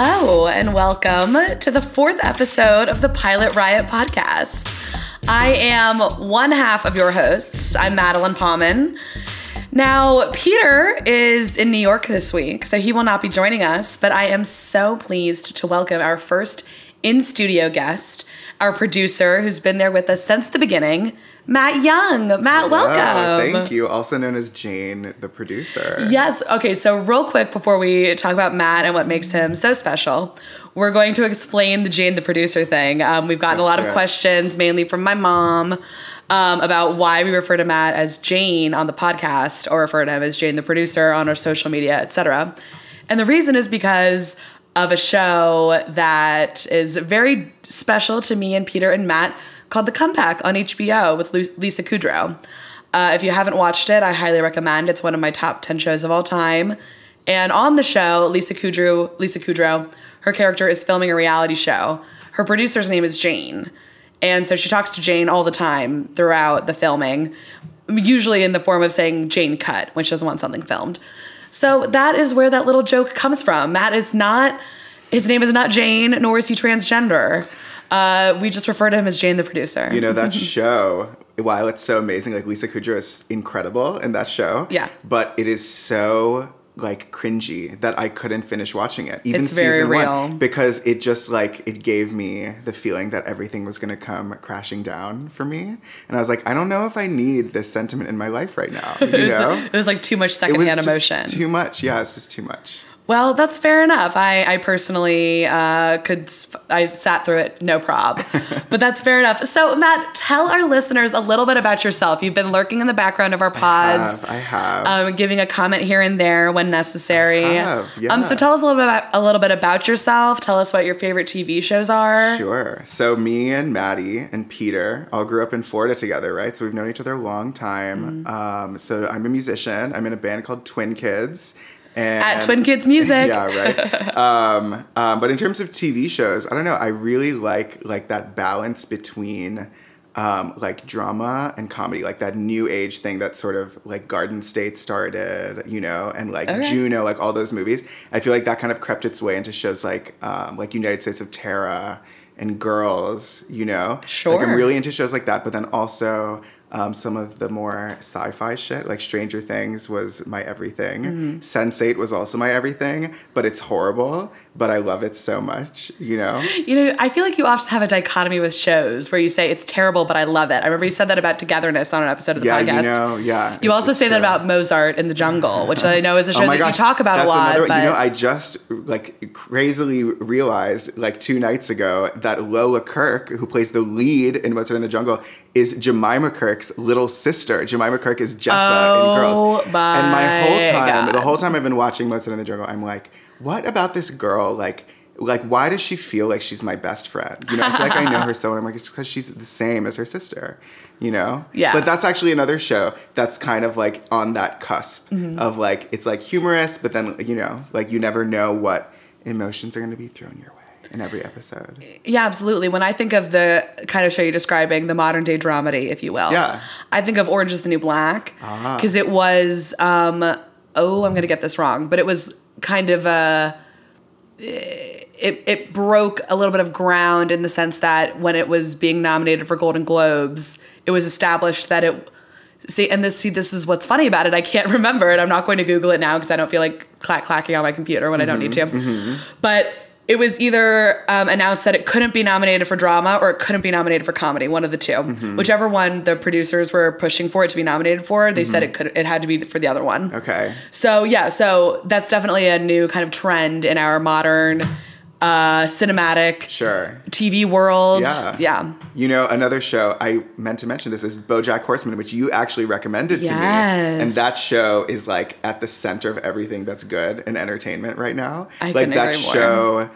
Hello, and welcome to the fourth episode of the Pilot Riot podcast. I am one half of your hosts. I'm Madeline Palman. Now, Peter is in New York this week, so he will not be joining us, but I am so pleased to welcome our first in studio guest, our producer who's been there with us since the beginning, Matt Young. Matt, Hello, welcome. Thank you. Also known as Jane, the producer. Yes. Okay. So, real quick before we talk about Matt and what makes him so special, we're going to explain the Jane the producer thing. Um, we've gotten a Let's lot of it. questions, mainly from my mom, um, about why we refer to Matt as Jane on the podcast or refer to him as Jane the producer on our social media, etc. And the reason is because of a show that is very special to me and Peter and Matt called The Comeback on HBO with Lisa Kudrow. Uh, if you haven't watched it, I highly recommend. It's one of my top 10 shows of all time. And on the show, Lisa Kudrow, Lisa Kudrow, her character is filming a reality show. Her producer's name is Jane. And so she talks to Jane all the time throughout the filming, usually in the form of saying Jane cut when she doesn't want something filmed. So that is where that little joke comes from. Matt is not, his name is not Jane, nor is he transgender. Uh, we just refer to him as Jane the producer. You know, that show, while it's so amazing, like Lisa Kudrow is incredible in that show. Yeah. But it is so like cringy that I couldn't finish watching it. Even It's very season real. one. Because it just like it gave me the feeling that everything was gonna come crashing down for me. And I was like, I don't know if I need this sentiment in my life right now. You it, was, know? it was like too much It was secondhand just emotion. too much. Yeah, it's just too much. Well, that's fair enough. I, I personally uh, could, I sat through it, no prob. but that's fair enough. So, Matt, tell our listeners a little bit about yourself. You've been lurking in the background of our pods, I have. um, giving a comment here and there when necessary. have, yeah. Um, so, tell us a little bit about, a little bit about yourself. Tell us what your favorite TV shows are. Sure. So me and Maddie and Peter all grew up in Florida together, right? So we've known each other a long time. Mm-hmm. Um, so I'm a musician. I'm in a band called Twin Kids. And At Twin Kids Music. yeah, right. um, um, but in terms of TV shows, I don't know. I really like like that balance between um, like drama and comedy, like that new age thing that sort of like Garden State started, you know, and like Okay. Juno, like all those movies. I feel like that kind of crept its way into shows like um, like United States of Tara and Girls, you know. Sure. Like I'm really into shows like that, but then also um, some of the more sci-fi shit, like Stranger Things was my everything. Mm-hmm. Sense8 was also my everything, but it's horrible, but I love it so much, you know. You know, I feel like you often have a dichotomy with shows where you say it's terrible, but I love it. I remember you said that about Togetherness on an episode of the Yeah, podcast. you know, yeah. You also say that about Mozart in the Jungle, which I know is a show Oh that you talk about a that's lot. Another, but you know, I just like crazily realized like two nights ago that Lola Kirke, who plays the lead in Mozart in the Jungle, is Jemima Kirk's little sister. Jemima Kirk is Jessa Oh in Girls. my and my whole time, God. the whole time I've been watching Mozart in the Jungle, I'm like, what about this girl? Like, like why does she feel like she's my best friend? You know, I feel like I know her so, and I'm like, it's because she's the same as her sister. You know? Yeah. But that's actually another show that's kind of like on that cusp Mm-hmm. of like it's like humorous, but then you know, like you never know what emotions are going to be thrown your way in every episode. yeah, absolutely. When I think of the kind of show you're describing, the modern day dramedy, if you will, Yeah. I think of Orange is the New Black Ah. because it was, um, oh, I'm going to get this wrong, but it was kind of a. It, it broke a little bit of ground in the sense that when it was being nominated for Golden Globes, it was established that it see and this see this is what's funny about it. I can't remember it. I'm not going to Google it now because I don't feel like clack clacking on my computer when I don't need to. But it was either um, announced that it couldn't be nominated for drama or it couldn't be nominated for comedy, one of the 2 Whichever one the producers were pushing for it to be nominated for, they said it could it had to be for the other one. Okay. So yeah, so that's definitely a new kind of trend in our modern uh, cinematic Sure. TV world. Yeah. yeah. You know, another show I meant to mention this is BoJack Horseman, which you actually recommended to Yes. me, and that show is like at the center of everything that's good in entertainment right now. I like that show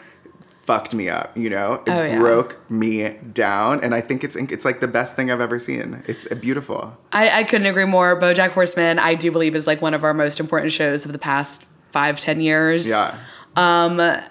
fucked me up. You know, it Oh, yeah. broke me down, and I think it's it's like the best thing I've ever seen. It's beautiful. I, I couldn't agree more. BoJack Horseman, I do believe, is like one of our most important shows of the past five, ten years. Yeah. Oh my-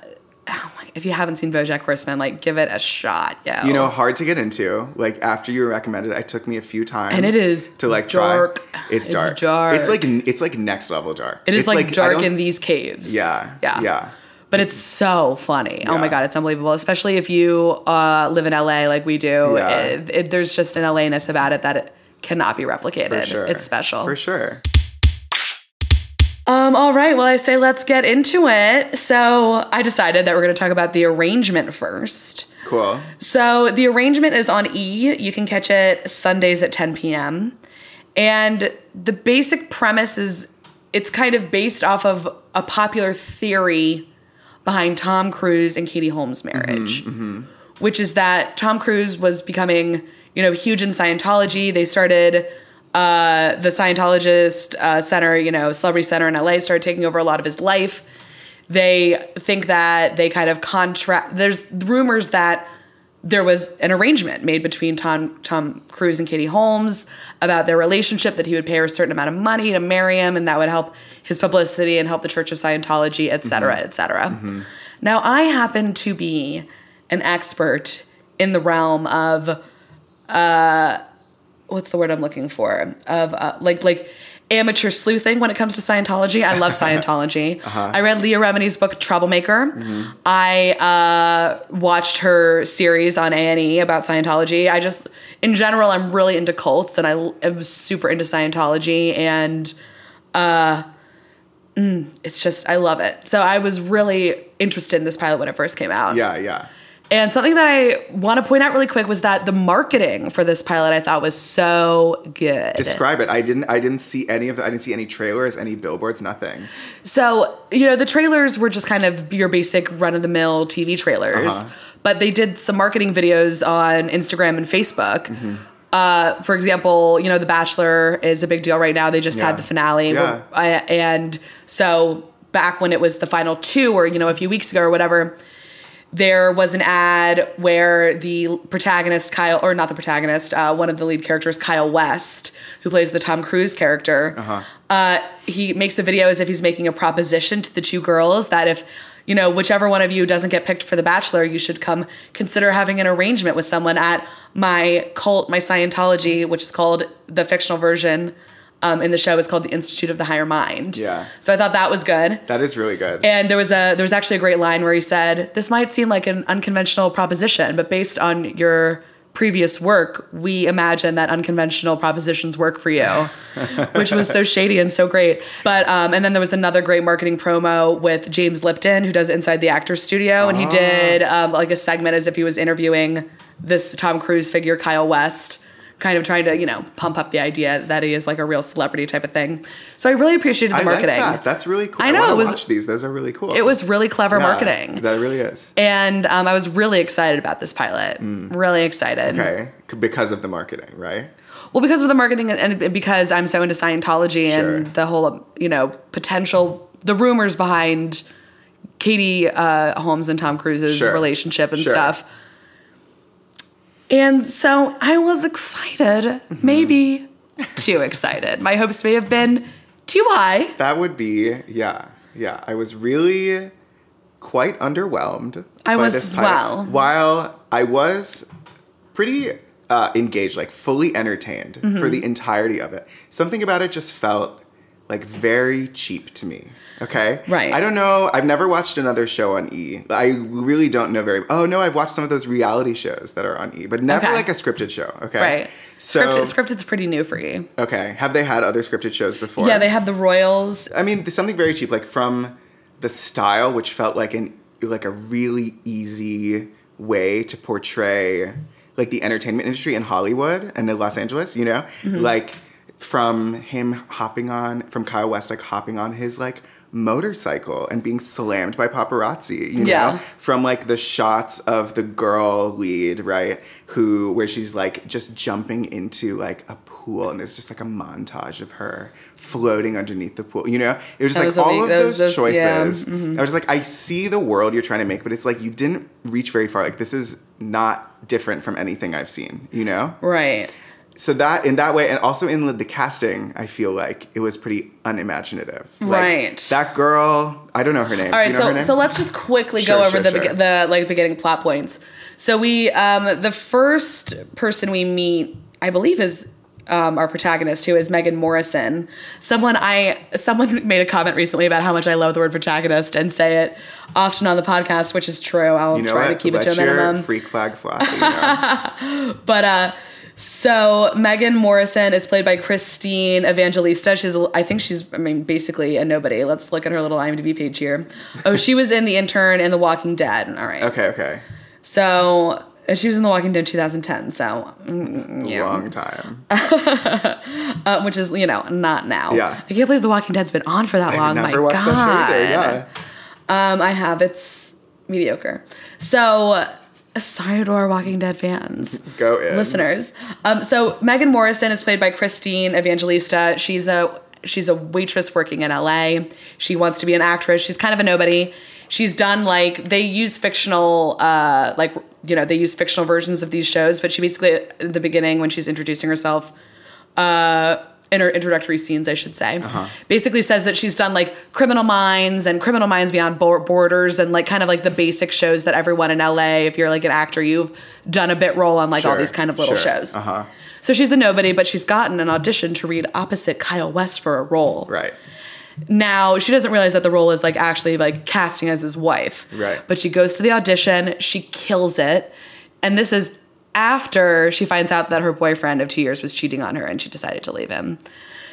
if you haven't seen BoJack Horseman, like give it a shot. Yeah. You know, hard to get into. Like after you recommended, it, I took me a few times, And it is to like dark. try. It's dark. It's dark. It's like it's like next level dark. it is It's like, I dark in these caves. Yeah, Yeah. yeah. but it's, so funny. Oh my god, it's unbelievable. Especially if you uh, live in LA like we do. Yeah. It, it, there's just an LA ness about it that it cannot be replicated. For sure. It's special. For sure. Um, all right. Well, I say let's get into it. So I decided that we're going to talk about the arrangement first. Cool. So the arrangement is on E. You can catch it Sundays at 10 p.m. And the basic premise is it's kind of based off of a popular theory behind Tom Cruise and Katie Holmes' marriage, which is that Tom Cruise was becoming, you know, huge in Scientology. They started uh, the Scientologist uh, Center, you know, Celebrity Center in LA, started taking over a lot of his life. They think that they kind of contract. There's rumors that there was an arrangement made between Tom Tom Cruise and Katie Holmes about their relationship that he would pay her a certain amount of money to marry him and that would help his publicity and help the Church of Scientology, et cetera, et cetera. Now I happen to be an expert in the realm of uh what's the word I'm looking for? Of uh, like like amateur sleuthing when it comes to Scientology. I love Scientology. I read Leah Remini's book Troublemaker. I uh, watched her series on A and E about Scientology. I just, in general, I'm really into cults, and I am super into Scientology, and uh, mm, it's just I love it. So I was really interested in this pilot when it first came out. Yeah, yeah. And something that I want to point out really quick was that the marketing for this pilot I thought was so good. Describe it. I didn't. I didn't see any of. The, I didn't see any trailers, any billboards, nothing. So, you know, the trailers were just kind of your basic run of the mill TV trailers, Uh-huh. but they did some marketing videos on Instagram and Facebook. Mm-hmm. Uh, for example, you know, The Bachelor is a big deal right now. They just Yeah. had the finale. Yeah. And so back when it was the final two, or, you know, a few weeks ago or whatever, there was an ad where the protagonist Kyle, or not the protagonist, uh, one of the lead characters, Kyle West, who plays the Tom Cruise character, uh he makes a video as if he's making a proposition to the two girls that if you know whichever one of you doesn't get picked for the Bachelor, you should come consider having an arrangement with someone at my cult, my Scientology, which is called the fictional version. Um, in the show is called the Institute of the Higher Mind. Yeah. So I thought that was good. That is really good. And there was a there was actually a great line where he said, "This might seem like an unconventional proposition, but based on your previous work, we imagine that unconventional propositions work for you," which was so shady and so great. But um, and then there was another great marketing promo with James Lipton, who does Inside the Actors Studio, and he did um, like a segment as if he was interviewing this Tom Cruise figure, Kyle West. Kind of trying to, you know, pump up the idea that he is like a real celebrity type of thing. So I really appreciated the I marketing. like that. That's really cool. I know, wanna it was- watch these. Those are really cool. It was really clever Yeah, marketing. That really is. And um, I was really excited about this pilot. Really excited. Mm. Okay, because of the marketing, right? Well, because of the marketing and because I'm so into Scientology and the whole, you know, potential, the rumors behind Katie uh, Holmes and Tom Cruise's Sure. relationship and Sure. stuff. And so I was excited, Mm-hmm. maybe too excited. My hopes may have been too high. That would be yeah, yeah. I was really quite underwhelmed. I was as well. While I was pretty uh, engaged, like fully entertained Mm-hmm. for the entirety of it, something about it just felt like very cheap to me. Okay. Right. I don't know. I've never watched another show on E. I really don't know very. Oh no, I've watched some of those reality shows that are on E, but never Okay. like a scripted show. Okay. Right. So Scripted, scripted's pretty new for you. okay, have they had other scripted shows before? Yeah, they had the Royals. I mean, something very cheap, like from the style, which felt like an like a really easy way to portray like the entertainment industry in Hollywood and in Los Angeles. You know, mm-hmm. like from him hopping on, from Kyle West like hopping on his like motorcycle and being slammed by paparazzi. You Yeah. know, from like the shots of the girl lead, right? Who where she's like just jumping into like a pool and there's just like a montage of her floating underneath the pool. You know? It was just Those like will all be- of those- those, those- yeah, mm-hmm. choices. I was like, I see the world you're trying to make, but it's like you didn't reach very far. Like this is not different from anything I've seen, you know? Right. So that in that way, and also in the casting, I feel like it was pretty unimaginative. Like, Right. That girl, I don't know her name. All know so so let's just quickly Sure, go over sure, the sure. the like beginning plot points. So we um the first person we meet, I believe is um, our protagonist, who is Megan Morrison. Someone I someone made a comment recently about how much I love the word protagonist and say it often on the podcast, which is true. I'll You know try what? to keep Let it to a your minimum. freak flag fly. You know? But uh so Megan Morrison is played by Christine Evangelista. She's I think she's I mean basically a nobody. Let's look at her little IMDb page here. Oh, she was in The Intern and The Walking Dead. All right. okay, okay. So she was in The Walking Dead in 2010. So mm, yeah. Long time. Uh, which is you know not now. Yeah. I can't believe The Walking Dead's been on for that long. I've My watched God. Yeah. Um, I have. It's mediocre. So our Walking Dead fans. Go in. listeners. Um, so Megan Morrison is played by Christine Evangelista. She's a she's a waitress working in LA. She wants to be an actress. She's kind of a nobody. She's done like they use fictional uh like you know, they use fictional versions of these shows, but she basically at the beginning when she's introducing herself uh in her introductory scenes, I should say, basically says that she's done like Criminal Minds and Criminal Minds Beyond Bo- Borders and like kind of like the basic shows that everyone in LA, if you're like an actor, you've done a bit role on like all these kind of little sure. shows. Uh-huh. So she's a nobody, but she's gotten an audition to read opposite Kyle West for a role. Right. Now she doesn't realize that the role is like actually like casting as his wife. Right. But she goes to the audition, she kills it, and this is after she finds out that her boyfriend of two years was cheating on her and she decided to leave him.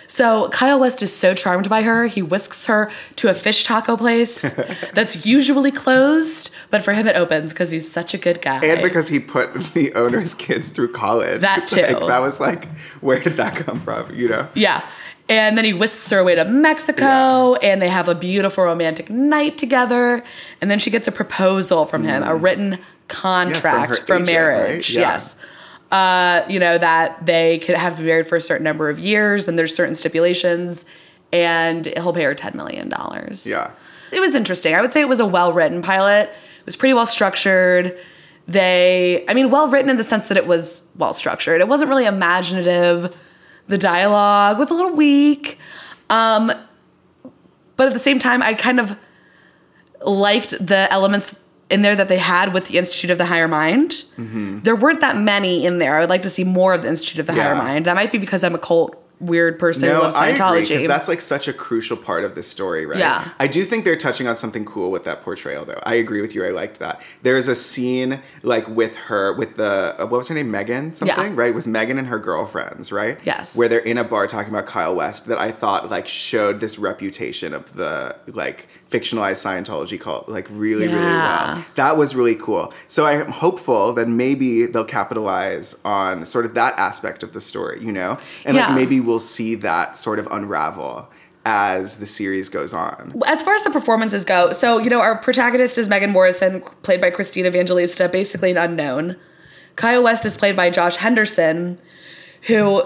So Kyle West is so charmed by her, he whisks her to a fish taco place that's usually closed, but for him it opens because he's such a good guy. And because he put the owner's kids through college. That too. Like, that was like, where did that come from? You know? Yeah. And then he whisks her away to Mexico and they have a beautiful romantic night together. And then she gets a proposal from him, a mm. written contract for agent, marriage. right? Yeah. Yes. Uh, you know, that they could have to be married for a certain number of years and there's certain stipulations and he'll pay her $10 million. Yeah. It was interesting. I would say it was a well written pilot. It was pretty well structured. They, I mean, well written in the sense that it was well structured. It wasn't really imaginative. The dialogue was a little weak. Um, but at the same time, I kind of liked the elements in there that they had with the Institute of the Higher Mind. There weren't that many in there. I would like to see more of the Institute of the Higher Mind. That might be because I'm a cult weird person who No, loves I agree Scientology. because that's like such a crucial part of this story, right? Yeah. I do think they're touching on something cool with that portrayal, though. I agree with you. I liked that. There's a scene like with her, with the uh, what was her name, Megan, something, right? With Megan and her girlfriends, right? Yes. Where they're in a bar talking about Kyle West that I thought like showed this reputation of the like fictionalized Scientology cult like really, really well. That was really cool. So I'm hopeful that maybe they'll capitalize on sort of that aspect of the story, you know? And Yeah. like maybe we'll see that sort of unravel as the series goes on. as far as the performances go, so you know, our protagonist is Megan Morrison, played by Christina Evangelista, basically an unknown. Kyle West is played by Josh Henderson, who,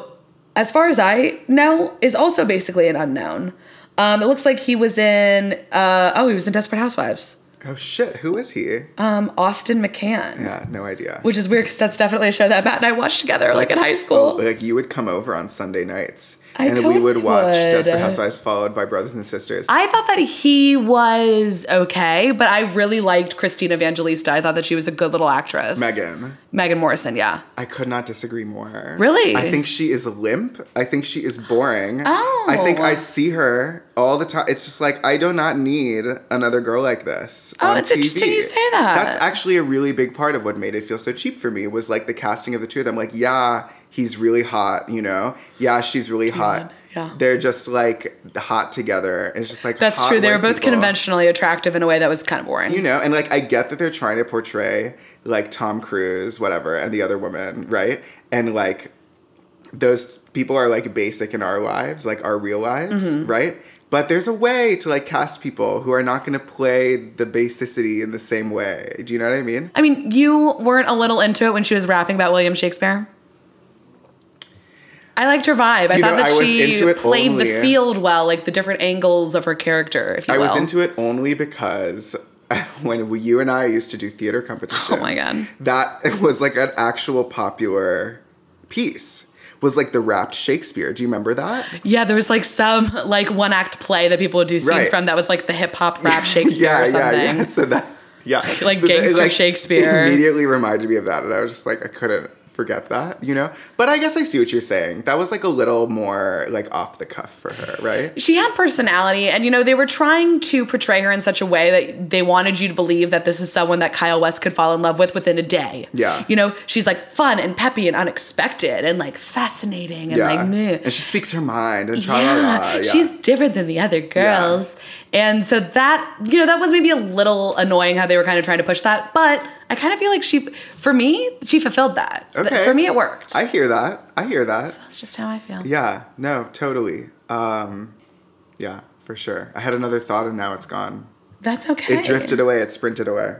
as far as I know, is also basically an unknown. Um, it looks like he was in uh, oh, he was in Desperate Housewives. Oh shit, who is he? Um, Austin McCann, yeah, no idea. which is weird because that's definitely a show that Matt and I watched together, like in high school. Oh, like you would come over on Sunday nights. I and we would watch would. Desperate Housewives followed by Brothers and Sisters. I thought that he was okay, but I really liked Christina Evangelista. I thought that she was a good little actress. Megan. Megan Morrison, yeah. I could not disagree more. Really? I think she is limp. I think she is boring. Oh. I think I oh. see her all the time. It's just like I do not need another girl like this. Oh, it's TV. interesting you say that. That's actually a really big part of what made it feel so cheap for me was like the casting of the two of them. Like, yeah, he's really hot, you know? Yeah, she's really hot. yeah. They're just like hot together. It's just like That's true. They were both people. conventionally attractive in a way that was kind of boring. You know, and like I get that they're trying to portray like Tom Cruise, whatever, and the other woman, right? And like those people are like basic in our lives, like our real lives, Mm-hmm. right? But there's a way to like cast people who are not going to play the basicity in the same way. Do you know what I mean? I mean, you weren't a little into it when she was rapping about William Shakespeare. I liked her vibe. I thought know, that I she played only- the field well, like the different angles of her character. If you I will. was into it only because when we, you and I used to do theater competitions. Oh my God. That was like an actual popular piece. Was like the rapped Shakespeare. Do you remember that? Yeah, there was like some like one act play that people would do scenes Right. from that was like the hip hop rap Shakespeare or something. Yeah, yeah. So that, yeah, Like so that- gangster Shakespeare. Immediately reminded me of that, and I was just like, I couldn't forget that, you know? But I guess I see what you're saying. That was like a little more like off the cuff for her, right? she had personality and you know they were trying to portray her in such a way that they wanted you to believe that this is someone that Kyle West could fall in love with within a day. Yeah. You know, she's like fun and peppy and unexpected and like fascinating and Yeah. like meh. And she speaks her mind and tra Yeah. Yeah. she's different than the other girls. And so that, you know, that was maybe a little annoying how they were kind of trying to push that, but I kind of feel like she for me, she fulfilled that. Okay. For me it worked. I hear that. I hear that. That's just how I feel. Yeah, no, totally. Um, yeah, for sure. I had another thought and now it's gone. That's okay. It drifted away, it sprinted away.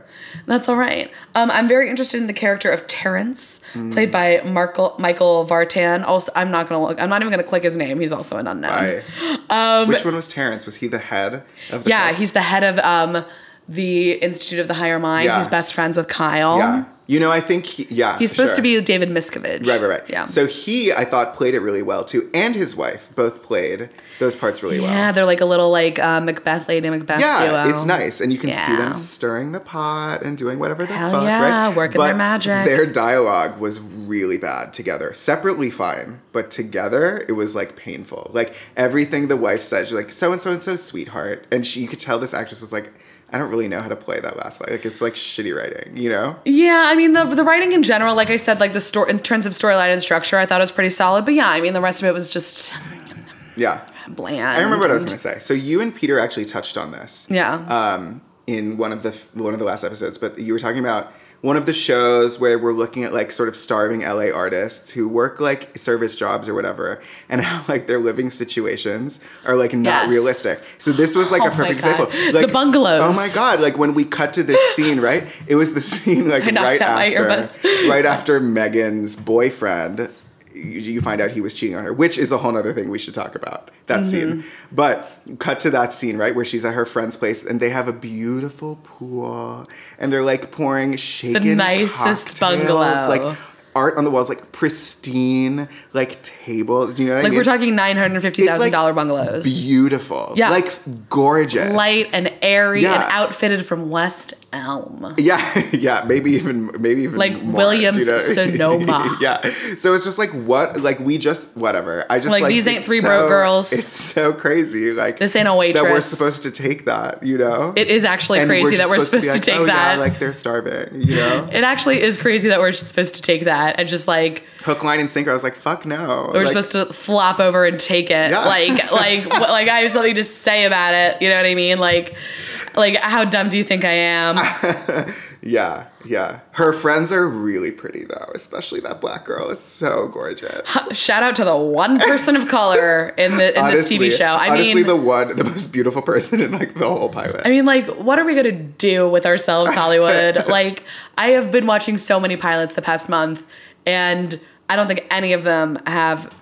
That's all right. Um, I'm very interested in the character of Terrence, Hmm. played by Markle, Michael Vartan. Also, I'm not gonna look. I'm not even gonna click his name. He's also an unknown. I, Which one was Terrence? Was he the head of the Um, Yeah, cult? he's the head of um, the Institute of the Higher Mind. Yeah. He's best friends with Kyle. Yeah. You know, I think he, yeah. He's supposed sure. to be David Miscavige. Right, right, right. Yeah. So he, I thought, played it really well too, and his wife both played those parts really yeah, well. Yeah, they're like a little like uh, Macbeth, Lady Macbeth Yeah, duo. it's nice, and you can see Yeah. them stirring the pot and doing whatever the Hell fuck, yeah, right? working but their magic. Their dialogue was really bad together. Separately, fine, but together, it was like painful. Like everything the wife said, she's like, "So and so and so, sweetheart," and she, you could tell this actress was like, "I don't really know how to play that last line. Like it's like shitty writing, you know?" Yeah, I mean the the writing in general, like I said, like the story in terms of storyline and structure, I thought it was pretty solid. But yeah, I mean the rest of it was just Yeah. bland. I remember what I was gonna say. So you and Peter actually touched on this. Yeah. um, in one of the one of the last episodes, but you were talking about one of the shows where we're looking at like sort of starving LA artists who work like service jobs or whatever, and how like their living situations are like not Yes. realistic. So this was like Oh a perfect example. The Like, bungalows. Oh my god! Like when we cut to this scene, right? It was the scene like right after, right after Megan's boyfriend. You, you find out he was cheating on her, which is a whole other thing we should talk about. That Mm-hmm. scene. But cut to that scene, right, where she's at her friend's place and they have a beautiful pool and they're like pouring shaken the nicest cocktails, bungalow. like art on the walls, like pristine, like tables. Do you know what I like we're talking nine hundred fifty thousand dollar bungalows, beautiful, Yeah. like gorgeous, light and airy Yeah. and outfitted from West Elm. Yeah, yeah, maybe even maybe even Like more, Williams you know? Sonoma. yeah, so it's just like what, like we just whatever. I just Like, like, these ain't three so- broke girls. It's so crazy, like This ain't a waitress that we're supposed to take that, you know. It is actually And crazy that we're supposed be to take oh, that. Yeah, like they're starving, you know. it actually is crazy that we're supposed to take that and just like Hook, line, and sinker. I was like, fuck no. we're Like, supposed to flop over and take it. Yeah. Like like what- like I have something to say about it. You know what I mean? Like like how dumb do you think I am? Yeah, yeah. Her friends are really pretty though, especially that black girl is so gorgeous. Shout out to the one person of color in the in this TV show. I honestly, mean the one, the most beautiful person in like the whole pilot. I mean, like, what are we gonna do with ourselves, Hollywood? like, I have been watching so many pilots the past month, and I don't think any of them have.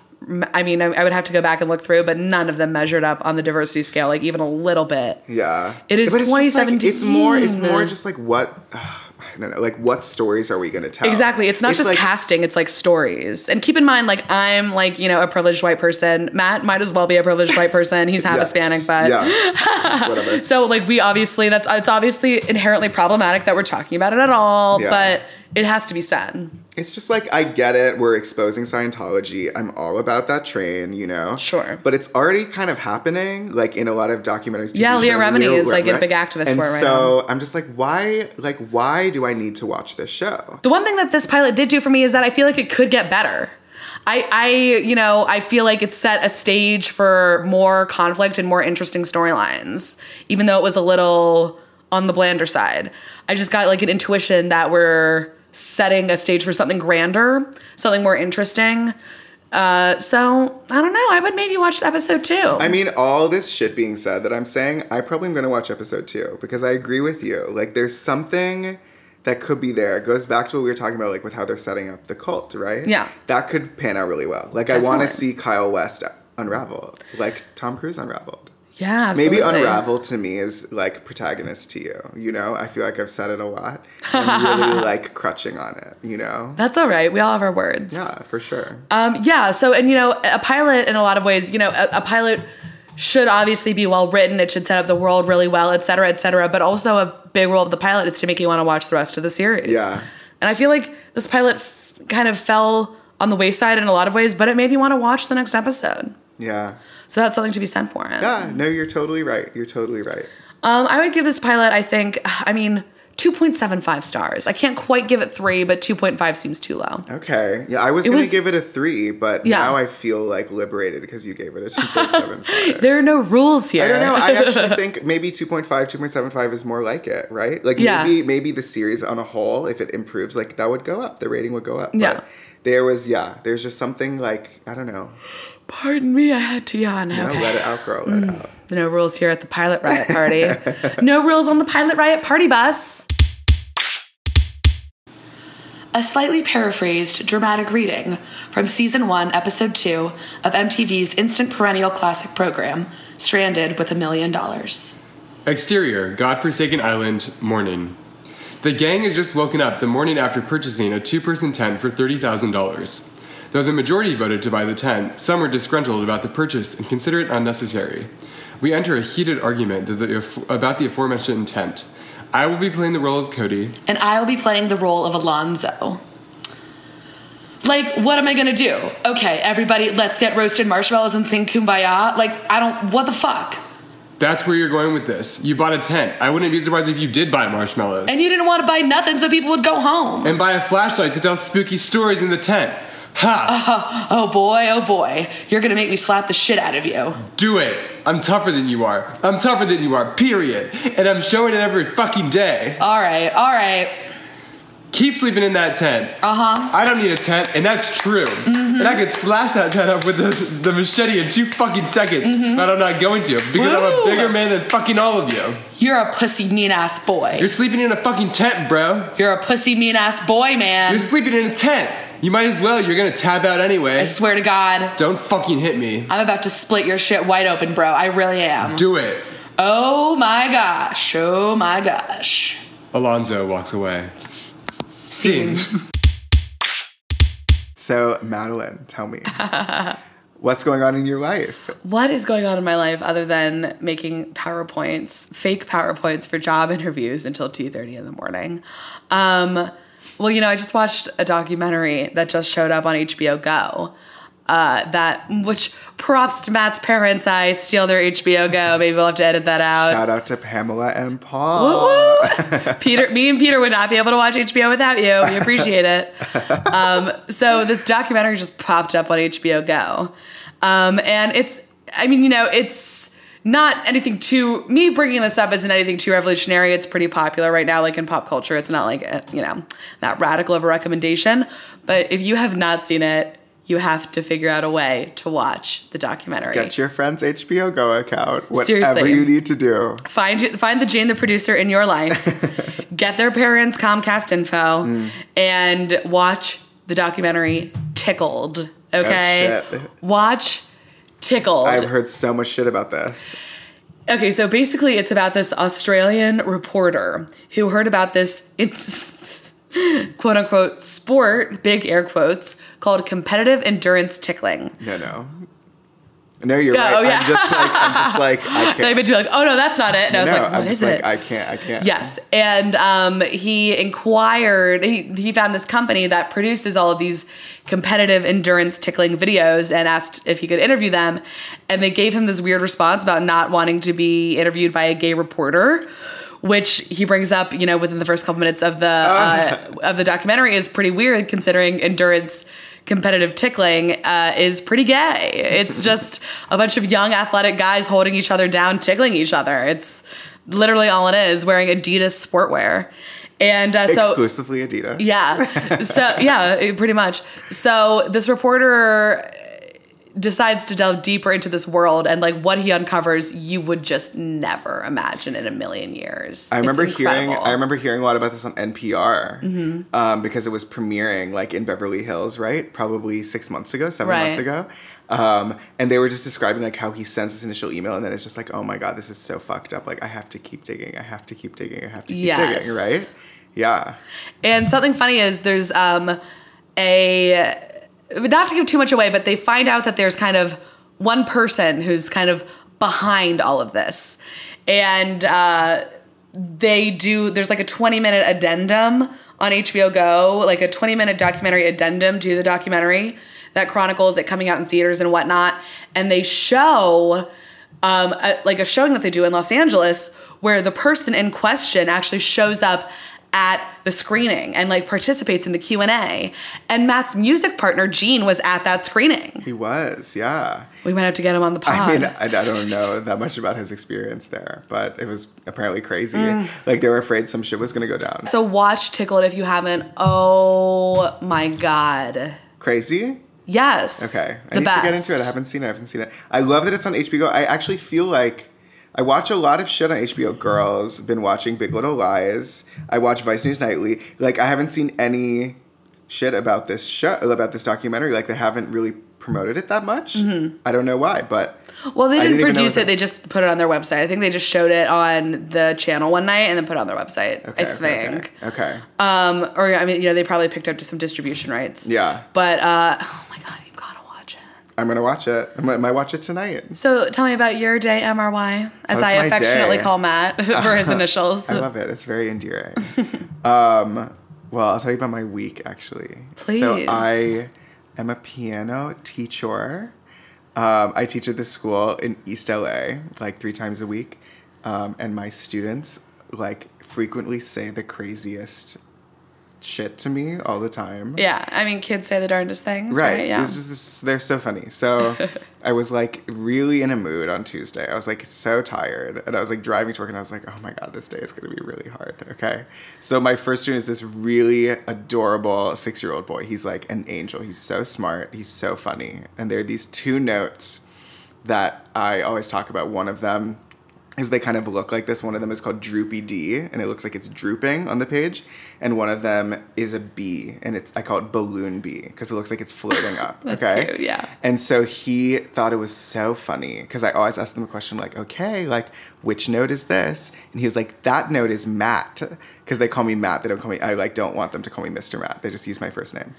I mean, I, I would have to go back and look through, but none of them measured up on the diversity scale, like even a little bit. Yeah, It is it's just, like, 2017. it's more. It's more just like what. I don't know. Like, what stories are we going to tell? Exactly. It's not just like, casting, it's like stories. And keep in mind, like, I'm like, you know, a privileged white person. Matt might as well be a privileged white person. He's half Yeah. Hispanic, but Yeah, whatever. So like we obviously that's it's obviously inherently problematic that we're talking about it at all, Yeah. but it has to be said. It's just like I get it. We're exposing Scientology. I'm all about that train, you know. Sure. But it's already kind of happening, like in a lot of documentaries. TV Yeah, Leah Remini is, like, a big activist and for it right so I'm just like, why? Like, why do I need to watch this show? The one thing that this pilot did do for me is that I feel like it could get better. I, I, you know, I feel like it set a stage for more conflict and more interesting storylines, even though it was a little on the blander side. I just got like an intuition that we're setting a stage for something grander, something more interesting. Uh, so I don't know. I would maybe watch episode two. I mean, all this shit being said that I'm saying, I probably am gonna watch episode two because I agree with you. Like, there's something that could be there. It goes back to what we were talking about, like with how they're setting up the cult, right? Yeah. That could pan out really well. Like, I want to see Kyle West unravel, like Tom Cruise unraveled. Yeah, absolutely. Maybe unravel to me is like protagonist to you. You know, I feel like I've said it a lot. I'm really like crutching on it. You know. That's all right. We all have our words. Yeah, for sure. Um, yeah. So, and you know, a pilot in a lot of ways, you know, a, a pilot should obviously be well written. It should set up the world really well, et cetera, et cetera. But also, a big role of the pilot is to make you want to watch the rest of the series. Yeah. And I feel like this pilot f- kind of fell on the wayside in a lot of ways, but it made me want to watch the next episode. Yeah. So that's something to be sent for him. Yeah. No, you're totally right. You're totally right. Um, I would give this pilot, I think, I mean, 2.75 stars. I can't quite give it three, but 2.5 seems too low. Okay. Yeah, I was gonna was- give it a three, but Yeah. now I feel like liberated because you gave it a two point seven five. There are no rules here. I don't know. I actually think maybe 2.5, 2.75 is more like it, right? Like Yeah. maybe maybe the series on a whole, if it improves, like that would go up. The rating would go up. Yeah. But there was yeah, there's just something like I don't know. Pardon me, I had to yawn. No, Okay. let it out, girl. Let it mm. out. No rules here at the Pilot Riot Party. no rules on the Pilot Riot Party bus. A slightly paraphrased dramatic reading from season one, episode two of MTV's instant perennial classic program, Stranded with a Million Dollars. Exterior, godforsaken island, morning. The gang has just woken up the morning after purchasing a two person tent for $30,000. Though the majority voted to buy the tent, some were disgruntled about the purchase and consider it unnecessary. We enter a heated argument that the, about the aforementioned tent. I will be playing the role of Cody. And I will be playing the role of Alonzo. Like, what am I gonna do? Okay, everybody, let's get roasted marshmallows and sing kumbaya. Like, I don't, what the fuck? That's where you're going with this. You bought a tent. I wouldn't be surprised if you did buy marshmallows. And you didn't wanna buy nothing so people would go home. and buy a flashlight to tell spooky stories in the tent. Ha! Oh boy, oh boy, you're gonna make me slap the shit out of you. Do it! I'm tougher than you are. I'm tougher than you are, period. And I'm showing it every fucking day. Alright, alright. Keep sleeping in that tent. Uh huh. I don't need a tent, and that's true. Mhm. And I could slash that tent up with the, the machete in two fucking seconds, but I'm not going to because I'm a bigger man than fucking all of you. You're a pussy mean ass boy. You're sleeping in a fucking tent, bro. You're a pussy mean ass boy, man. You're sleeping in a tent. You might as well. You're gonna tap out anyway. I swear to God, Don't fucking hit me. I'm about to split your shit wide open, bro. I really am. Do it. Oh my gosh. Oh my gosh. Alonzo walks away. Scene. So Madeline, tell me. what's going on in your life? What is going on in my life other than making PowerPoints, fake PowerPoints for job interviews until 2:30 in the morning? Um, well, you know, I just watched a documentary that just showed up on HBO Go. Uh, that which props to Matt's parents. I steal their HBO Go. Maybe we'll have to edit that out. Shout out to Pamela and Paul. Woo woo. Peter, me and Peter would not be able to watch HBO without you. We appreciate it. Um, so this documentary just popped up on HBO Go, um, and it's. I mean, you know, it's not anything too. Me bringing this up isn't anything too revolutionary. It's pretty popular right now, like in pop culture. It's not like a, you know that radical of a recommendation. But if you have not seen it, you have to figure out a way to watch the documentary. Get your friend's HBO Go account. Whatever Seriously. you need to do. find find the Jane the producer in your life, get their parents' Comcast info, Mm. and watch the documentary Tickled. Okay, Oh, shit. watch Tickled. I've heard so much shit about this. okay, so basically, it's about this Australian reporter who heard about this. It's quote unquote sport, big air quotes, called competitive endurance tickling. No, no. No, you're Yeah, right. oh, yeah. I'm just like I'm just like I can't. been doing like, oh no, that's not it. And I was no, like, what I'm is just it? like I can't. I can't. Yes, and um, he inquired. He he found this company that produces all of these competitive endurance tickling videos, and asked if he could interview them. And they gave him this weird response about not wanting to be interviewed by a gay reporter, which he brings up, you know, within the first couple minutes of the uh, of the documentary is pretty weird considering endurance competitive tickling uh, is pretty gay. It's just a bunch of young athletic guys holding each other down, tickling each other. It's literally all it is, wearing Adidas sportwear. And uh, so Exclusively Adidas. yeah. So yeah, pretty much. So this reporter decides to delve deeper into this world and like what he uncovers you would just never imagine in a million years. I remember hearing. I remember hearing a lot about this on NPR Mm-hmm. um, because it was premiering like in Beverly Hills, right? Probably six months ago, seven Right. months ago. Um, and they were just describing like how he sends this initial email and then it's just like, oh my god, this is so fucked up. Like I have to keep digging. I have to keep digging. I have to keep Yes. digging. Right? Yeah. And something funny is there's um a not to give too much away, but they find out that there's kind of one person who's kind of behind all of this. And uh they do there's like a 20 minute addendum on HBO Go, like a 20 minute documentary addendum to the documentary that chronicles it coming out in theaters and whatnot. And they show um, a, like a showing that they do in Los Angeles where the person in question actually shows up at the screening and like participates in the Q&A. And Matt's music partner Gene was at that screening. He was, yeah. We might have to get him on the pod. I mean, I, I don't know that much about his experience there, but it was apparently crazy. Mm. Like they were afraid some shit was gonna go down. so watch Tickled if you haven't. Oh my god. Crazy? Yes. Okay. I the need best. to get into it. I haven't seen it. I haven't seen it. I love that it's on HBO. I actually feel like I watch a lot of shit on HBO Girls. Been watching Big Little Lies. I watch Vice News Nightly. Like I haven't seen any shit about this show about this documentary. Like they haven't really promoted it that much. Mm-hmm. I don't know why, but Well, they didn't, didn't produce it. They just put it on their website. I think they just showed it on the channel one night and then put it on their website. okay, I okay, think. Okay. okay. Um, or I mean, you know, they probably picked up to some distribution rights. yeah, But uh, oh my god, you've got to watch it. I'm gonna watch it. I might, might watch it tonight. So tell me about your day, MRY, as How's I affectionately day? call Matt for his initials. I love it. It's very endearing. um, well, I'll tell you about my week actually. Please. So I am a piano teacher. Um, I teach at this school in East LA like three times a week, um, and my students like frequently say the craziest shit to me all the time. yeah, I mean, kids say the darndest things, right? Right. Yeah. This is this, they're so funny. So I was like really in a mood on Tuesday. I was like so tired. And I was like driving to work and I was like, oh my God, this day is going to be really hard. Okay. So my first student is this really adorable six year old boy. He's like an angel. He's so smart. He's so funny. And there are these two notes that I always talk about. One of them is they kind of look like this. One of them is called Droopy D, and it looks like it's drooping on the page. And one of them is a bee, and it's I call it Balloon Bee because it looks like it's floating up. That's okay, cute, yeah. And so he thought it was so funny because I always ask them a question like, "Okay, like which note is this?" And he was like, "That note is Matt," because they call me Matt. They don't call me. I like don't want them to call me Mr. Matt. They just use my first name.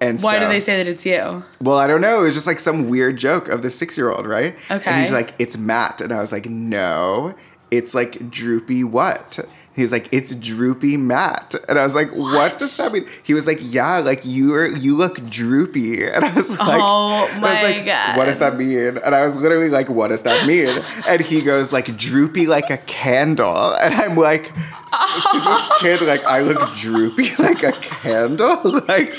And Why do they say that it's you? well, I don't know. It was just like some weird joke of the six year old, right? Okay. And he's like, it's Matt. And I was like, no, it's like droopy what? He's like, it's droopy Matt. And I was like, what, What? does that mean? He was like, yeah, like you're you look droopy. And I was like, Oh my like, God. What does that mean? And I was literally like, what does that mean? And he goes like droopy like a candle. And I'm like, to this kid, like I look droopy like a candle? Like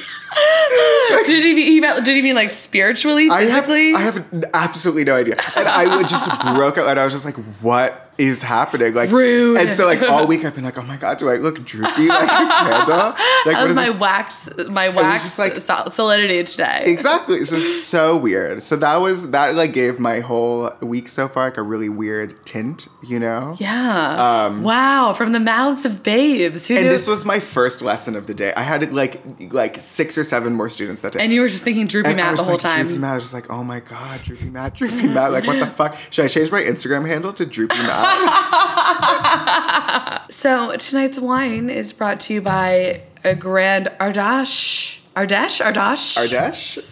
did he mean, he meant, did he mean like spiritually, I have, physically? I have absolutely no idea. And I would just broke out and I was just like, what is happening? Like Rude. And so like all week I've been like, oh my god, do I look droopy like a candle? Like that was my this? wax, my wax just like- solidity today. Exactly. So so weird. So that was that like gave my whole week so far like a really weird tint, you know? Yeah. wow. From the mouths of babes. Who Um, And knew? this was my first lesson of the day. I had like like six or seven more students that day. and you were just thinking droopy And Matt the whole like, time. Droopy Matt. I was just like, oh my god, Droopy Matt, Droopy Matt. Like, what the fuck? Should I change my Instagram handle to Droopy Matt? So tonight's wine is brought to you by a Grand Ardash. Ardesh? Ardash? Ardesh?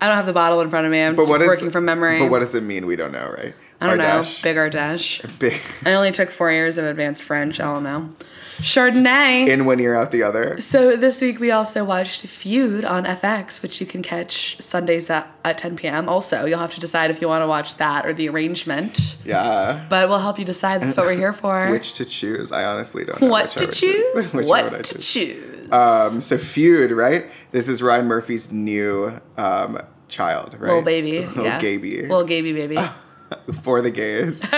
I don't have the bottle in front of me. I'm But what is working from memory. But what does it mean? We don't know, right? I don't Ardesh? know. Big Ardesh. Big. I only took four years of advanced French. I don't know. Chardonnay. In one ear, out the other. so this week we also watched Feud on FX, which you can catch Sundays at, at 10 p.m. Also, you'll have to decide if you want to watch that or the arrangement. Yeah. But we'll help you decide. That's what we're here for. Which to choose? I honestly don't know. what to choose? Which one would I what to choose? choose? Um, so Feud, right? This is Ryan Murphy's new um, child, right? Little baby. Little yeah. gaby. Little gaby baby. For the gays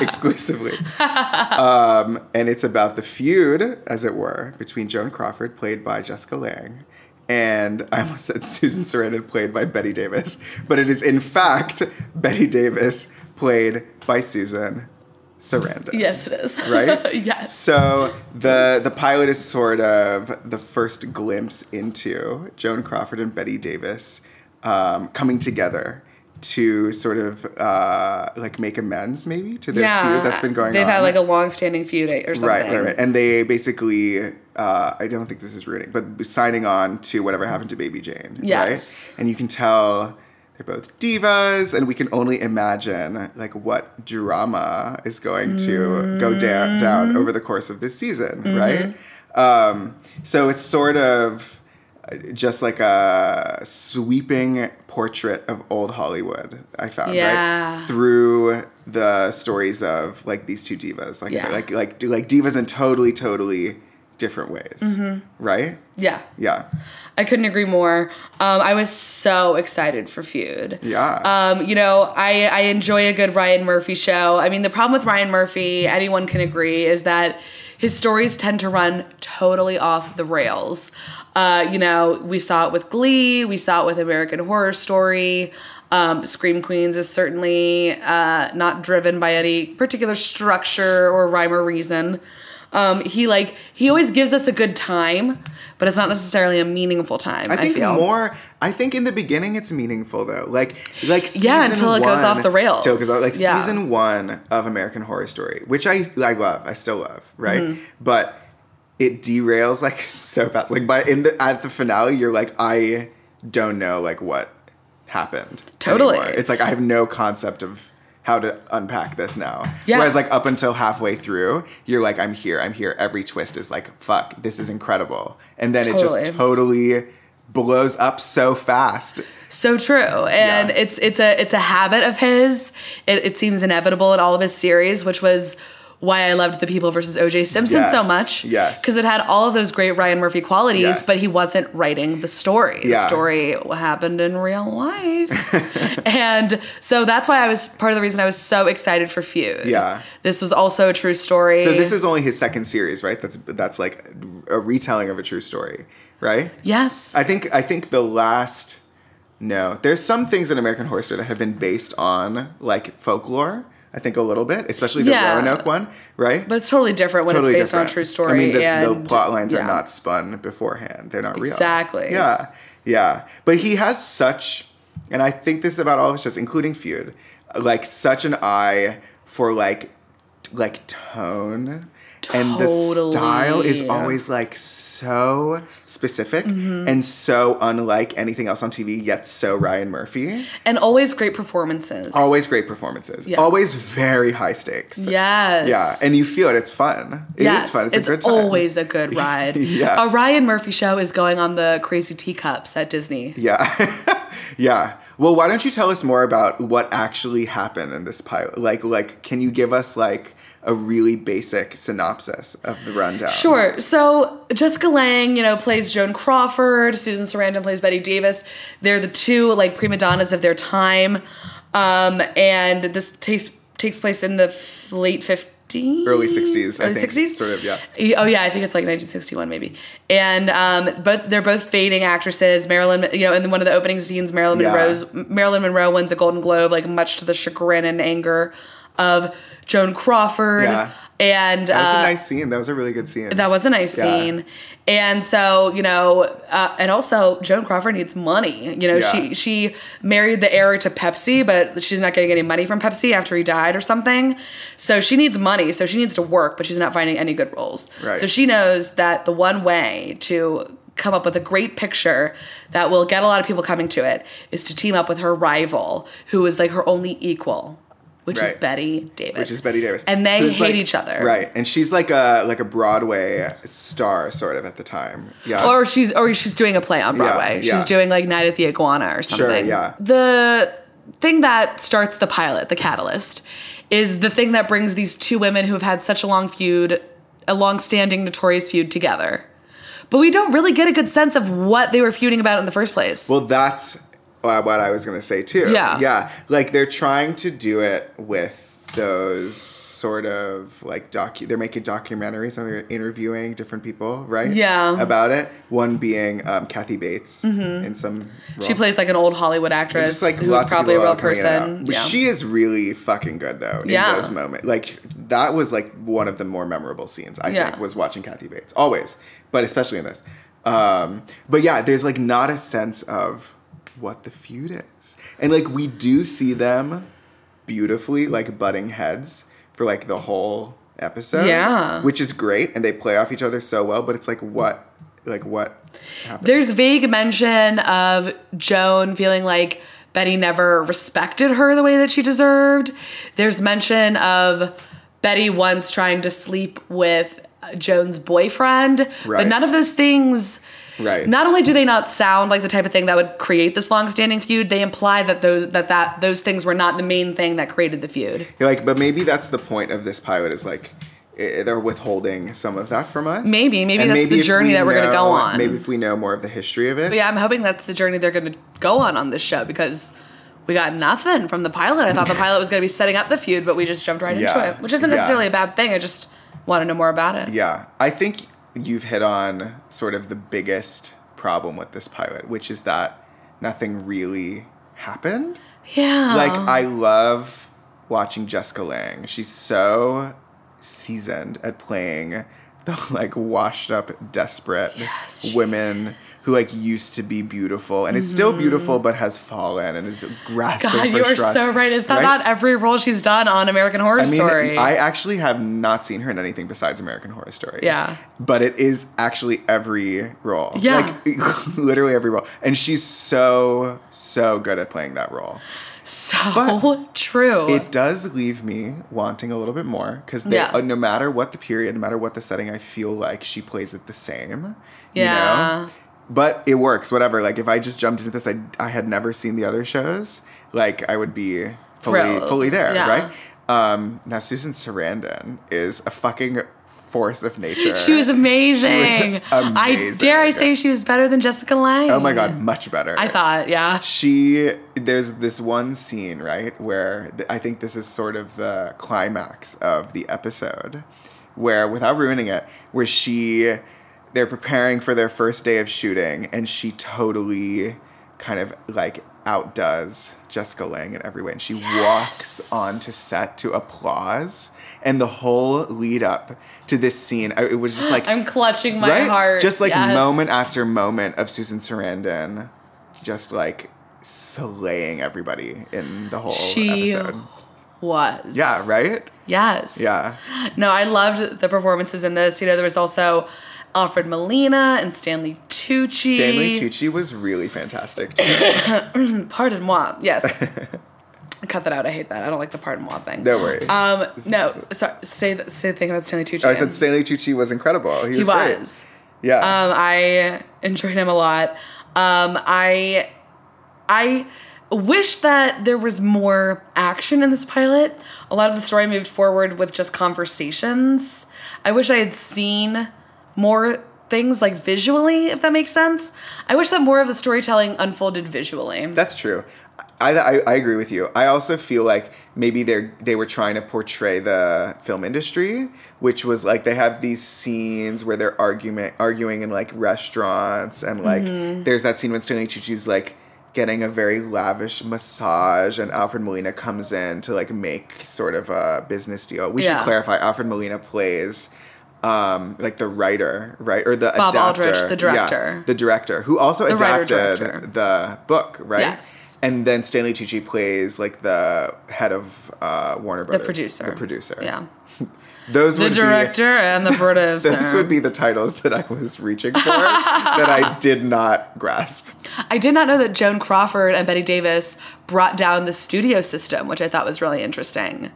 exclusively. Um, and it's about the feud, as it were, between Joan Crawford, played by Jessica Lange, and I almost said Susan Sarandon, played by Bette Davis, but it is in fact Bette Davis, played by Susan Sarandon. yes, it is. Right? yes. So the the pilot is sort of the first glimpse into Joan Crawford and Bette Davis um, coming together to sort of uh, like make amends, maybe to their yeah. feud that's been going on. They've had like a long-standing feud or something. right, right, right, and they basically. Uh, I don't think this is ruining, but signing on to whatever happened to Baby Jane, Yes. right? And you can tell they're both divas, and we can only imagine like what drama is going to go da- down over the course of this season, right? Um, so it's sort of just like a sweeping portrait of old Hollywood. I found Yeah. right through the stories of like these two divas, like Yeah. like like like divas in totally totally different ways, Mm-hmm. right? Yeah. Yeah, I couldn't agree more. Um, I was so excited for Feud. yeah. Um, you know, I, I enjoy a good Ryan Murphy show. I mean, the problem with Ryan Murphy, anyone can agree, is that his stories tend to run totally off the rails. Uh, you know, we saw it with Glee, we saw it with American Horror Story. Um, Scream Queens is certainly uh, not driven by any particular structure or rhyme or reason. Um, he like he always gives us a good time, but it's not necessarily a meaningful time. I, I think feel. more. I think in the beginning it's meaningful though. Like like Yeah, until it goes off the rails. till it goes off- like Yeah. season one of American Horror Story, which I I love. I still love. Right, Mm-hmm. but it derails like so fast. Like by in the at the finale, you're like I don't know like what happened. Totally. anymore. It's like I have no concept of how to unpack this now. Yeah. Whereas like up until halfway through, you're like, I'm here, I'm here. Every twist is like, fuck, this is incredible. And then it just totally blows up so fast. So true, and Yeah. it's it's a it's a habit of his. It, it seems inevitable in all of his series, which was why I loved The People versus O.J. Simpson so much. yes. because it had all of those great Ryan Murphy qualities, Yes. but he wasn't writing the story. The story happened in real life, and so that's why I was part of the reason I was so excited for Feud. Yeah. this was also a true story. So this is only his second series, right? That's that's like a retelling of a true story, right? yes, I think I think the last no, there's some things in American Horror Story that have been based on like folklore. I think a little bit, especially the Yeah. Roanoke one, right? but it's totally different when totally it's based different. on a true story. I mean, this, the plot lines yeah. are not spun beforehand; they're not real. Exactly. Yeah, yeah. But he has such, and I think this is about all of his shows, including Feud, like such an eye for like, like tone. And the style is always like so specific Mm-hmm. and so unlike anything else on TV, yet so Ryan Murphy. and always great performances. Always great performances. Always very high stakes. Yes. Yeah, and you feel it. It's fun. It is yes, fun. It's, it's a good time. It's always a good ride. Yeah. A Ryan Murphy show is going on the Crazy Teacups at Disney. Yeah. yeah. Well, why don't you tell us more about what actually happened in this pilot? Like like can you give us like a really basic synopsis of the rundown? Sure. So Jessica Lange, you know, plays Joan Crawford. Susan Sarandon plays Bette Davis. They're the two like prima donnas of their time, um, and this takes takes place in the f- late fifties, Early 60s, I early think, sixties, sort of, yeah. Oh yeah, I think it's like 1961 maybe. And um, both they're both fading actresses. Marilyn, you know, in one of the opening scenes, Marilyn Yeah. Monroe's Marilyn Monroe wins a Golden Globe, like much to the chagrin and anger of Joan Crawford. Yeah. And That was uh, a nice scene. That was a really good scene. that was a nice Yeah. scene. And so, you know, uh, and also Joan Crawford needs money. You know, Yeah. she she married the heir to Pepsi, but she's not getting any money from Pepsi after he died or something. So she needs money. So she needs to work, but she's not finding any good roles. Right. So she knows that the one way to come up with a great picture that will get a lot of people coming to it is to team up with her rival, who is like her only equal, which is Bette Davis. which is Bette Davis. And they Who's, hate like- each other. Right. And she's like a like a Broadway star sort of at the time. Yeah. or she's or she's doing a play on Broadway. yeah. She's doing like Night at the Iguana or something. yeah. The thing that starts the pilot, the catalyst, is the thing that brings these two women who have had such a long feud, a long-standing notorious feud together. But we don't really get a good sense of what they were feuding about in the first place. Well, that's what I was gonna say too. Yeah. yeah. Like they're trying to do it with those sort of like docu. They're making documentaries and they're interviewing different people, right? Yeah. About it. One being um, Kathy Bates in some. Mm-hmm. she plays like an old Hollywood actress Just like who's probably a real coming in and out. person. Yeah. she is really fucking good though in Yeah. those moments. Like that was like one of the more memorable scenes I Yeah. think was watching Kathy Bates always, but especially in this. Um, but yeah, there's like not a sense of what the feud is, and like we do see them beautifully like butting heads for like the whole episode. Yeah. which is great, and they play off each other so well. But it's like what, like what happened? There's vague mention of Joan feeling like Bette never respected her the way that she deserved. There's mention of Bette once trying to sleep with Joan's boyfriend, but none of those things. Right. Not only do they not sound like the type of thing that would create this long-standing feud, they imply that those that that those things were not the main thing that created the feud. You're like, but maybe that's the point of this pilot is like they're withholding some of that from us. Maybe, maybe And that's the journey that we're gonna go on. Maybe if we know more of the history of it. But yeah, I'm hoping that's the journey they're going to go on on this show because we got nothing from the pilot. I thought the pilot was going to be setting up the feud, but we just jumped right into it, which isn't Yeah. necessarily a bad thing. I just want to know more about it. Yeah, I think you've hit on sort of the biggest problem with this pilot, which is that nothing really happened. Yeah. Like I love watching Jessica Lange. She's so seasoned at playing the like washed up, desperate Yes, women who like used to be beautiful and is still beautiful but has fallen and is grasping Mm-hmm. God, for you are so right. Is that right? not every role she's done on American Horror I mean, Story? I actually have not seen her in anything besides American Horror Story. Yeah. But it is actually every role. Yeah. Like literally every role. And she's so, so good at playing that role. so but true. It does leave me wanting a little bit more because Yeah. uh, no matter what the period, no matter what the setting, I feel like she plays it the same. You Yeah. know? But it works, whatever. Like if I just jumped into this, I, I had never seen the other shows. Like I would be fully Thrilled. fully there, Yeah. right? Um, now Susan Sarandon is a fucking force of nature. she was amazing. I amazing. dare I say she was better than Jessica Lange. Oh my god, much better. I thought, yeah. she there's this one scene right where th- i think this is sort of the climax of the episode where without ruining it where she they're preparing for their first day of shooting and she totally kind of like outdoes jessica lange in every way and she walks onto set to applause and the whole lead up to this scene it was just like I'm clutching my right? heart. Just like Yes. moment after moment of Susan Sarandon, just like slaying everybody in the whole She episode. was. Yeah, right? Yes. Yeah. No, I loved the performances in this. You know, there was also Alfred Molina and Stanley Tucci. Stanley Tucci was really fantastic. Pardon moi. Yes. Cut that out. I hate that. I don't like the pardon moi thing. No worries. Um, no. Sorry. Say the, say the thing about Stanley Tucci. I said Stanley Tucci was incredible. He was. he was. Yeah. Um, I enjoyed him a lot. Um, I I wish that there was more action in this pilot. A lot of the story moved forward with just conversations. I wish I had seen more things like visually, if that makes sense. I wish that more of the storytelling unfolded visually. That's true. I, I, I agree with you. I also feel like maybe they're they were trying to portray the film industry, which was like they have these scenes where they're argument arguing in like restaurants and like Mm-hmm. there's that scene when Stanley Tucci's like getting a very lavish massage and Alfred Molina comes in to like make sort of a business deal. We should clarify Alfred Molina plays um like the writer, right? Or the Bob adapter. Aldrich, the Yeah, director. the director who also The adapted the book, right? Yes. And then Stanley Tucci plays like the head of uh, Warner Brothers. The producer. The producer. Yeah. Those The would director and the Be, producer. those would be the titles that I was reaching for that I did not grasp. I did not know that Joan Crawford and Bette Davis brought down the studio system, which I thought was really interesting.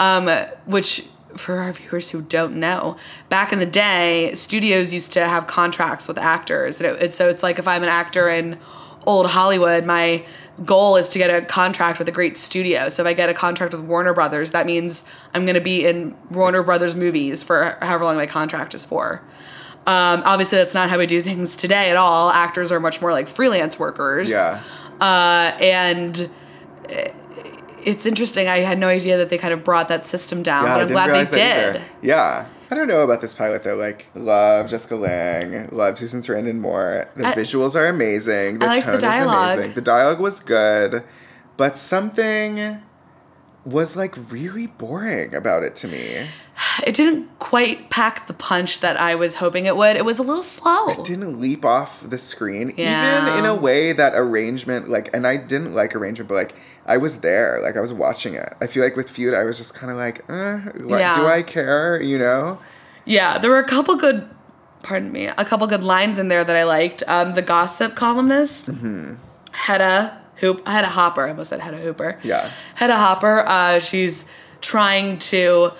Um, which, for our viewers who don't know, back in the day, studios used to have contracts with actors. And, it, and so it's like if I'm an actor in old Hollywood, my goal is to get a contract with a great studio. So if I get a contract with Warner Brothers, that means I'm going to be in Warner Brothers movies for however long my contract is for. Um, obviously, that's not how we do things today at all. Actors are much more like freelance workers. Yeah. Uh, and it's interesting. I had no idea that they kind of brought that system down, Yeah, but I'm glad they did. Yeah. I don't know about this pilot though. Like, love Jessica Lange, love Susan Sarandon more. The I- visuals are amazing. The I liked the dialogue. is amazing. The dialogue was good, but something was like really boring about it to me. It didn't quite pack the punch that I was hoping it would. It was a little slow. It didn't leap off the screen, Yeah. even in a way that arrangement, like, and I didn't like arrangement, but like, I was there, like, I was watching it. I feel like with Feud, I was just kind of like, eh, what, Yeah. do I care? You know? Yeah, there were a couple good, pardon me, a couple good lines in there that I liked. Um, the gossip columnist, Mm-hmm. Hedda Hoop Hedda Hopper. I almost said Hedda Hooper. Yeah. Hedda Hopper. Uh, she's trying to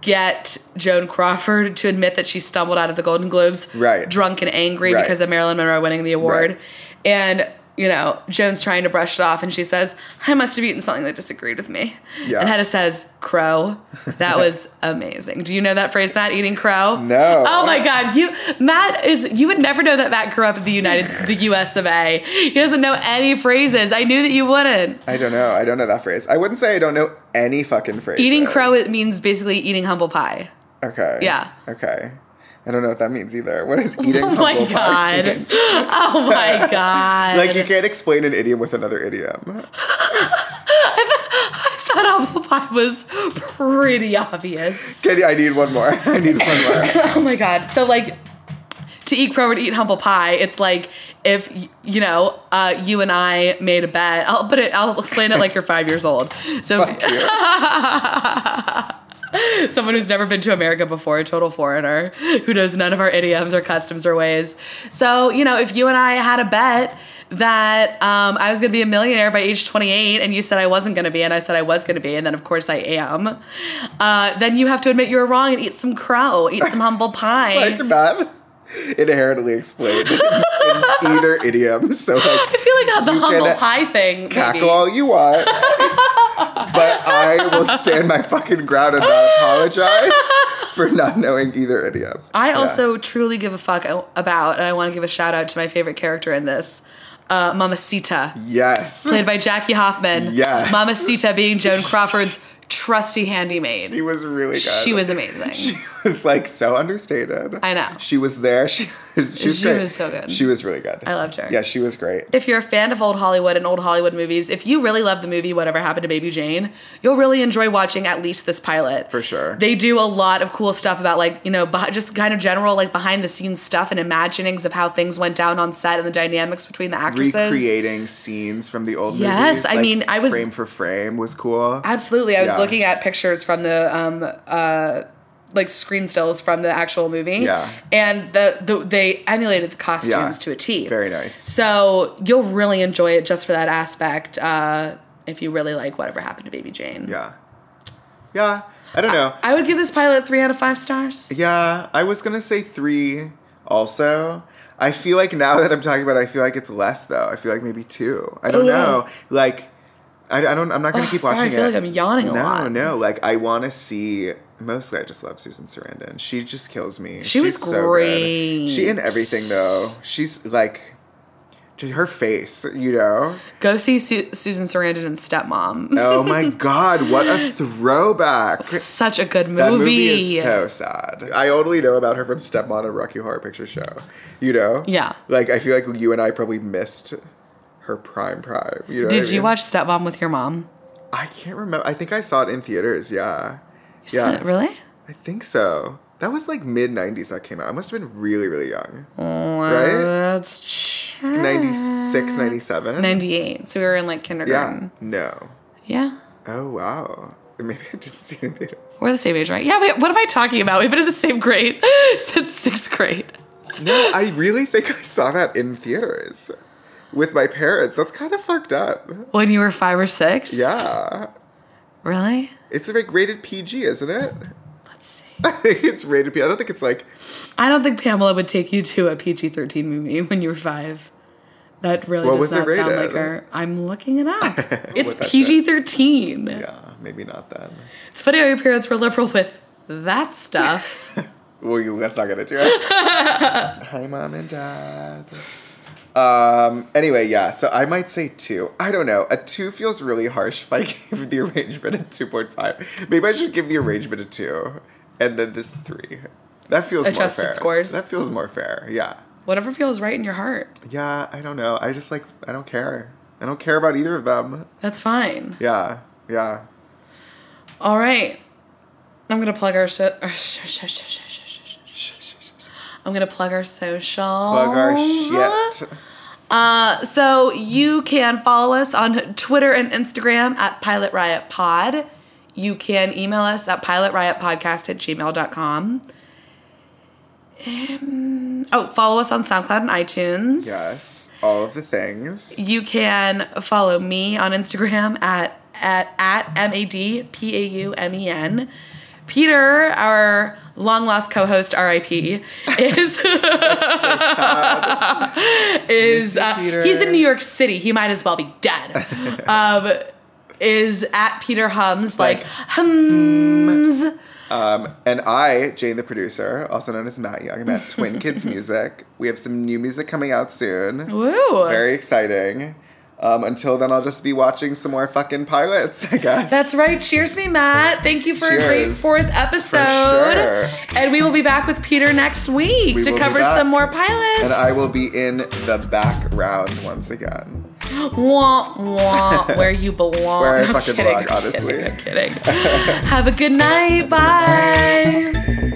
get Joan Crawford to admit that she stumbled out of the Golden Globes Right. drunk and angry Right. because of Marilyn Monroe winning the award. Right. And you know, Joan's trying to brush it off, and she says, "I must have eaten something that disagreed with me." Yeah. And Hedda says, "Crow." That was amazing. Do you know that phrase, Matt? Eating crow? No. Oh my God, you Matt is. You would never know that Matt grew up in the United, the U.S. of A. He doesn't know any phrases. I knew that you wouldn't. I don't know. I don't know that phrase. I wouldn't say I don't know any fucking phrase. Eating crow it means basically eating humble pie. Okay. Yeah. Okay. I don't know what that means either. What is eating Oh my humble pie God. Oh my God. Like you can't explain an idiom with another idiom. I thought humble pie was pretty obvious. Can I need one more. I need one more. Oh my god. So like to eat crow or to eat humble pie, it's like if you know, uh, you and I made a bet. I'll put it I'll explain it like you're five years old. So Fuck you. someone who's never been to America before, a total foreigner, who knows none of our idioms or customs or ways. So, you know, if you and I had a bet that um, I was going to be a millionaire by age 28 and you said I wasn't going to be and I said I was going to be and then of course I am, uh, then you have to admit you were wrong and eat some crow, eat some humble pie. like not inherently explained in either idiom. So like I feel like the humble pie thing. maybe. cackle all you want. but I will stand my fucking ground and not apologize for not knowing either idiom. I Yeah. also truly give a fuck about, and I want to give a shout out to my favorite character in this, uh, Mamacita. Yes. played by Jackie Hoffman. Yes. Mamacita being Joan Crawford's trusty handymaid. She was really good. She was amazing. She was like so understated. I know. She was there. She was. She was, She great. was so good. She was really good. I loved her. Yeah, she was great. if you're a fan of old Hollywood and old Hollywood movies, if you really love the movie Whatever Happened to Baby Jane, you'll really enjoy watching at least this pilot. For sure. They do a lot of cool stuff about like, you know, just kind of general like behind the scenes stuff and imaginings of how things went down on set and the dynamics between the actresses. Recreating scenes from the old Yes, movies. I mean, I was- frame for frame was cool. Absolutely. I was Yeah. looking at pictures from the um uh like screen stills from the actual movie. Yeah. And the, the they emulated the costumes Yeah. to a T. Very nice. So you'll really enjoy it just for that aspect, uh, if you really like whatever happened to Baby Jane. Yeah. Yeah. I don't know. I would give this pilot three out of five stars. Yeah, I was gonna say three. Also, I feel like now that I'm talking about, it, I feel like it's less though. I feel like maybe two. I don't Ugh. know. Like, I, I don't. I'm not gonna Ugh, keep sorry, watching I feel it. like I'm yawning a no, lot. no. No. Like, I want to see. Mostly, I just love Susan Sarandon. She just kills me. She was She's so good. great. She in everything though. She's like, just her face. You know. Go see Su- Susan Sarandon and Stepmom. Oh my God! What a throwback. Such a good movie. That movie is so sad. I only know about her from Stepmom and Rocky Horror Picture Show. You know? Yeah. Like I feel like you and I probably missed her prime prime. You know? I Did you mean? watch Stepmom with your mom? I can't remember. I think I saw it in theaters. Yeah. You Yeah. Really? I think so. That was like mid '90s that came out. I must have been really, really young. Well, Right? That's true. 96, 97? 98. So we were in like Yeah. kindergarten. No. Yeah. Oh wow. Maybe I didn't see it in theaters. We're the same age, right? Yeah, wait, what am I talking about? We've been in the same grade since sixth grade. No, I really think I saw that in theaters with my parents. That's kind of fucked up. When you were five or six? Yeah. Really? It's like rated PG, isn't it? Let's see. I think it's rated PG. I don't think it's like I don't think Pamela would take you to a PG 13 movie when you were five. That really What does not sound like her. I'm looking it up. It's PG 13. yeah, maybe not then. It's funny how your parents were liberal with that stuff. Well, you, let's not get into it. Hi, mom and dad. Um. Anyway, yeah. So I might say two. I don't know. A two feels really harsh if I gave the arrangement a two point five. Maybe I should give the arrangement a two, and then this three. That feels Adjusted more fair. scores. That feels more fair. Yeah. Whatever feels right in your heart. Yeah. I don't know. I just like. I don't care. I don't care about either of them. That's fine. Yeah. Yeah. All right. I'm going to plug our, shit. sh- sh- sh- I'm going to plug our social. Plug our shit. Uh, so you can follow us on Twitter and Instagram at Pilot Riot Pod. You can email us at pilotriotpodcast at gmail.com. Um, oh, follow us on SoundCloud and iTunes. Yes. all of the things. You can follow me on Instagram at at at m a d p a u m e n. Peter, our long lost co-host, R.I.P. is is Miss you, uh, he's in New York City. He might as well be dead. um, is at Peter Hums like, Like, hums. Um, and I, Jane the producer, also known as Matt Young, I'm at Twin Kids Music. We have some new music coming out soon. Woo! Very exciting. Um, until then, I'll just be watching some more fucking pilots, I guess. That's right. Cheers, me, Matt. Thank you for a great fourth episode. sure. And we will be back with Peter next week We to cover some more pilots. and I will be in the background once again. wah, wah, where you belong. Where I I'm fucking belong, I'm honestly. kidding, I'm kidding. Have a good night. Bye.